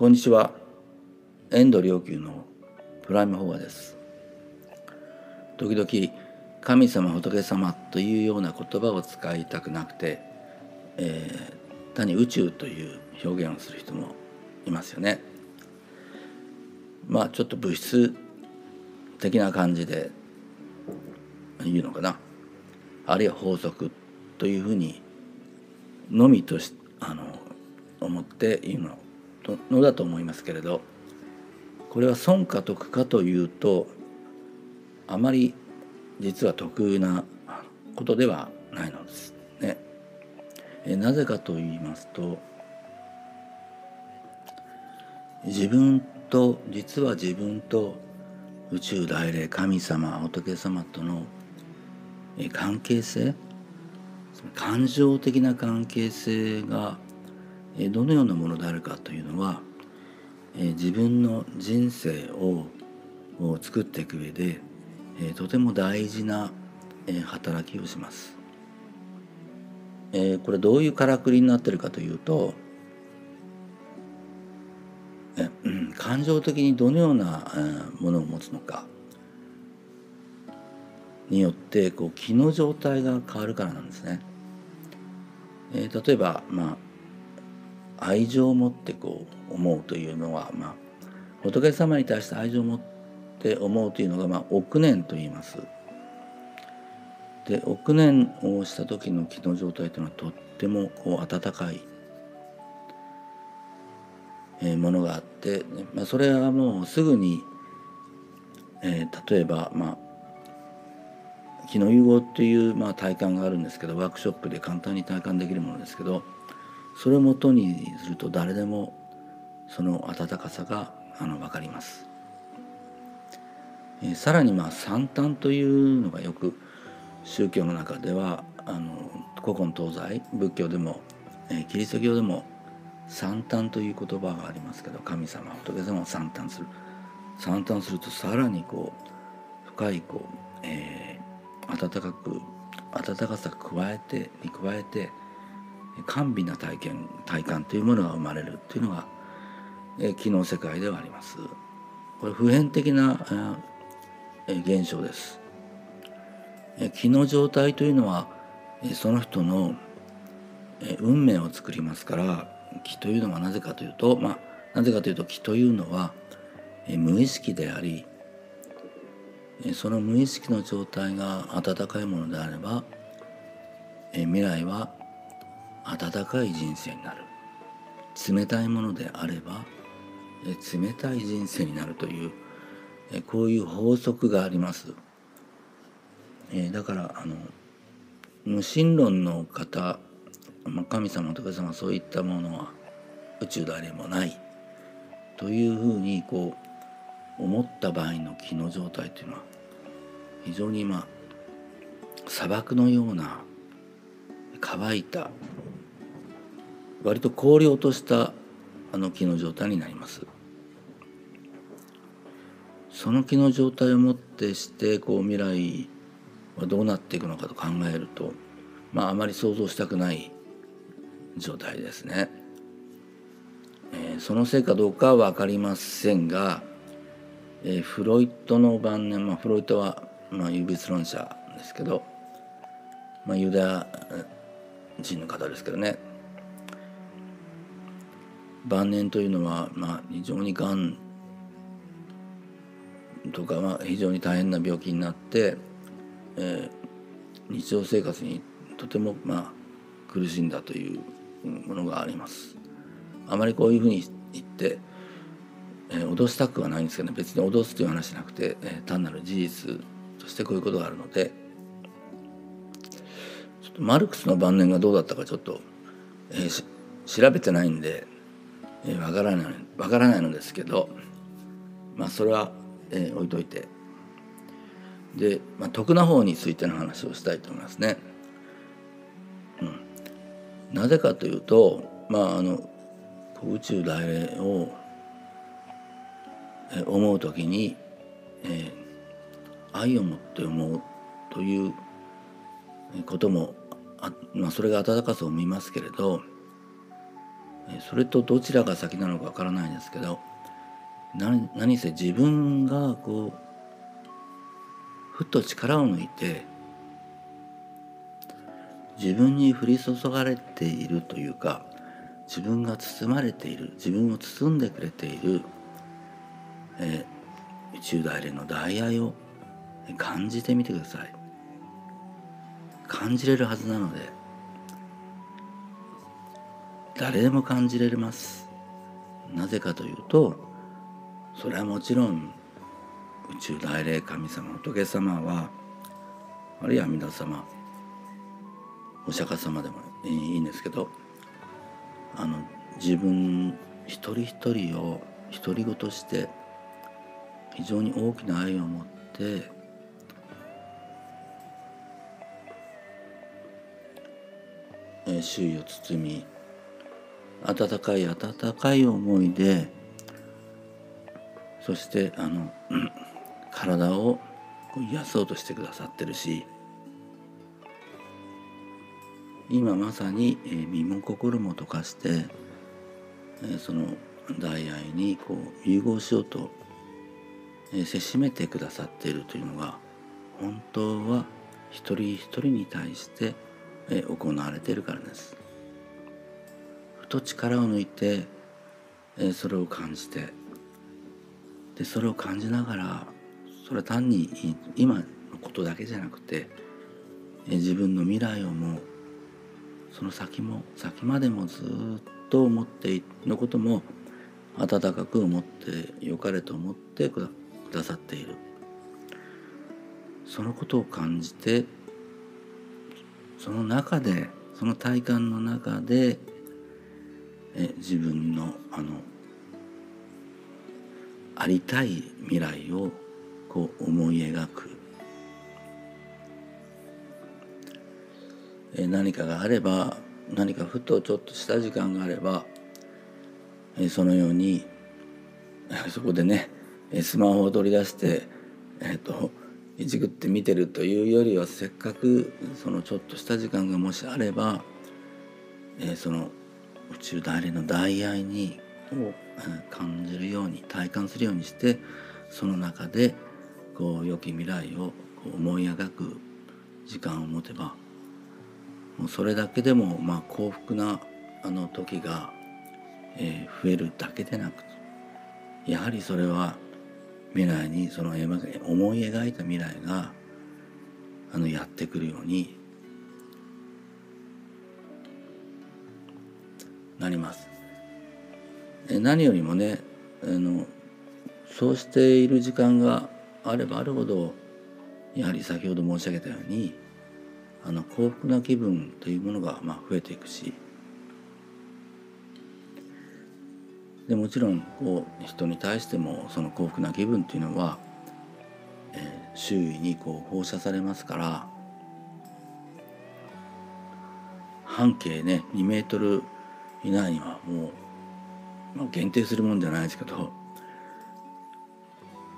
こんにちは。遠藤良久のプライムフォアです。時々神様仏様というような言葉を使いたくなくて、えー、単に宇宙という表現をする人もいますよね。まあちょっと物質的な感じで言うのかな。あるいは法則というふうにのみとしあの思って言うののだと思いますけれどこれは損か得かというとあまり実は得なことではないのですね。えなぜかと言いますと自分と実は自分と宇宙大霊神様仏様との関係性感情的な関係性がどのようなものであるかというのは自分の人生を作っていく上でとても大事な働きをします。これどういうからくりになってるかというと感情的にどのようなものを持つのかによってこう気の状態が変わるからなんですね。例えば、まあ、愛情を持ってこう思うというのは、まあ、仏様に対して愛情を持って思うというのが、まあ、億年と言います。で億年をした時の気の状態というのはとってもこう温かいものがあって、まあ、それはもうすぐに、えー、例えば、まあ、気の融合っていう、まあ、体感があるんですけどワークショップで簡単に体感できるものですけどそれをもとにすると誰でもその温かさがあの分かります。えー、さらにまあ三端というのがよく宗教の中ではあの古今東西仏教でも、えー、キリスト教でも三端という言葉がありますけど神様仏様を三端する三端するとさらにこう深いこう、えー、温かく温かさ加えてに加えて甘美な体験体感というものが生まれるというのが、え、機能世界ではあります。これ普遍的な、え、現象です。え、気の状態というのは、え、その人の、え、運命を作りますから気というのはなぜかというと、まあ、なぜかというと気というのは、え無意識でありその無意識の状態が温かいものであればえ未来は温かい人生になる冷たいものであれば冷たい人生になるというこういう法則があります。だからあの無神論の方まあ、神様仏様そういったものは宇宙誰もないというふうにこう思った場合の気の状態というのは非常にまあ砂漠のような乾いた割と荒涼としたあの気の状態になります。その気の状態をもってしてこう未来はどうなっていくのかと考えるとまああまり想像したくない状態ですね。えー、そのせいかどうかは分かりませんが、えー、フロイトの晩年、まあ、フロイトは、まあ、有別論者ですけど、まあ、ユダヤ人の方ですけどね晩年というのは、まあ、非常にがんとか、まあ、非常に大変な病気になって、えー、日常生活にとても、まあ、苦しんだというものがあります。あまりこういうふうに言って、えー、脅したくはないんですけど、ね、別に脅すという話じゃなくて、えー、単なる事実としてこういうことがあるのでちょっとマルクスの晩年がどうだったかちょっと、えー、調べてないんで、えー、分からない分からないのですけどまあそれは、えー、置いといてで、まあ、徳な方についての話をしたいと思いますね。うんなぜかというとまああの宇宙大霊を思う時に、えー、愛を持って思うということもあ、まあ、それが温かさを見ますけれどそれとどちらが先なのかわからないんですけど何何せ自分がこうふっと力を抜いて自分に降り注がれているというか自分が包まれている自分を包んでくれている、えー、宇宙大霊の大愛を感じてみてください。感じれるはずなので誰でも感じられます。なぜかというとそれはもちろん宇宙大霊神様仏様はあるいは阿弥陀様お釈迦様でもいいんですけどあの自分一人一人を独り言して非常に大きな愛を持って周囲を包み温かい温かい思いでそしてあの 体を癒そうとしてくださってるし今まさに身も心も溶かしてその大愛にこう融合しようとせしめてくださっているというのが本当は一人一人に対して行われているからです。と力を抜いてそれを感じて。でそれを感じながらそれは単に今のことだけじゃなくて自分の未来をもその先も先までもずっと思ってのことも温かく思ってよかれと思ってくださっている。そのことを感じてその中でその体感の中でえ自分のあのありたい未来をこう思い描く。え何かがあれば何かふとちょっとした時間があればえそのように そこでねスマホを取り出してえっ、といじくって見てるというよりはせっかくそのちょっとした時間がもしあれば、え、その宇宙大霊の大愛にを感じるように体感するようにしてその中でこう良き未来を思い描く時間を持てばもうそれだけでもまあ幸福なあの時が、えー、増えるだけでなくやはりそれは未来にその思い描いた未来があのやってくるようにります。何よりもねあのそうしている時間があればあるほどやはり先ほど申し上げたようにあの幸福な気分というものがまあ増えていくしでもちろんこう人に対してもその幸福な気分っていうのは、えー、周囲にこう放射されますから半径ね2メートル以内にはもう、まあ、限定するもんじゃないですけど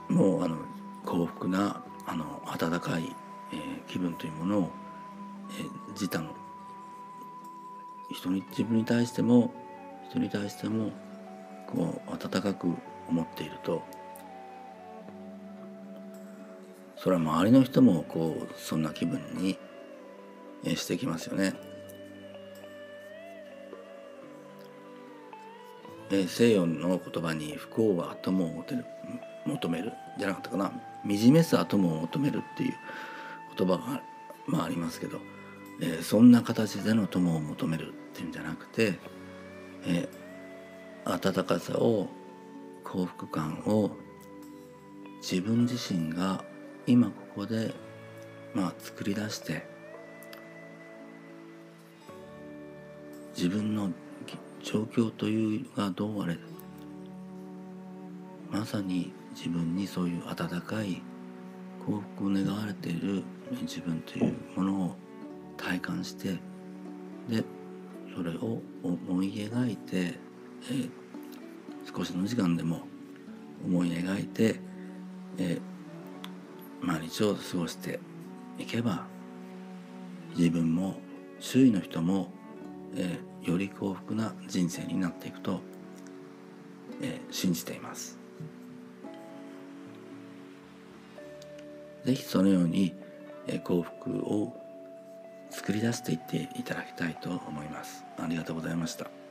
もうあの幸福なあの温かい、えー、気分というものを、えー、自他の人に自分に対しても人に対してもこう温かく思っているとそれは周りの人もこうそんな気分にしてきますよね。え西洋の言葉に不幸は友を求める求める？じゃなかったかな？惨めさ友を求めるっていう言葉が、まあ、ありますけど、えー、そんな形での友を求めるっていうんじゃなくて、えー、温かさを幸福感を自分自身が今ここでまあ作り出して自分の状況というがどうあれまさに自分にそういう温かい幸福を願われている自分というものを体感してでそれを思い描いてえー、少しの時間でも思い描いて、えー、毎日を過ごしていけば自分も周囲の人も、えより幸福な人生になっていくと、えー、信じています。是非そのように、えー、幸福を作り出していっていただきたいと思います。ありがとうございました。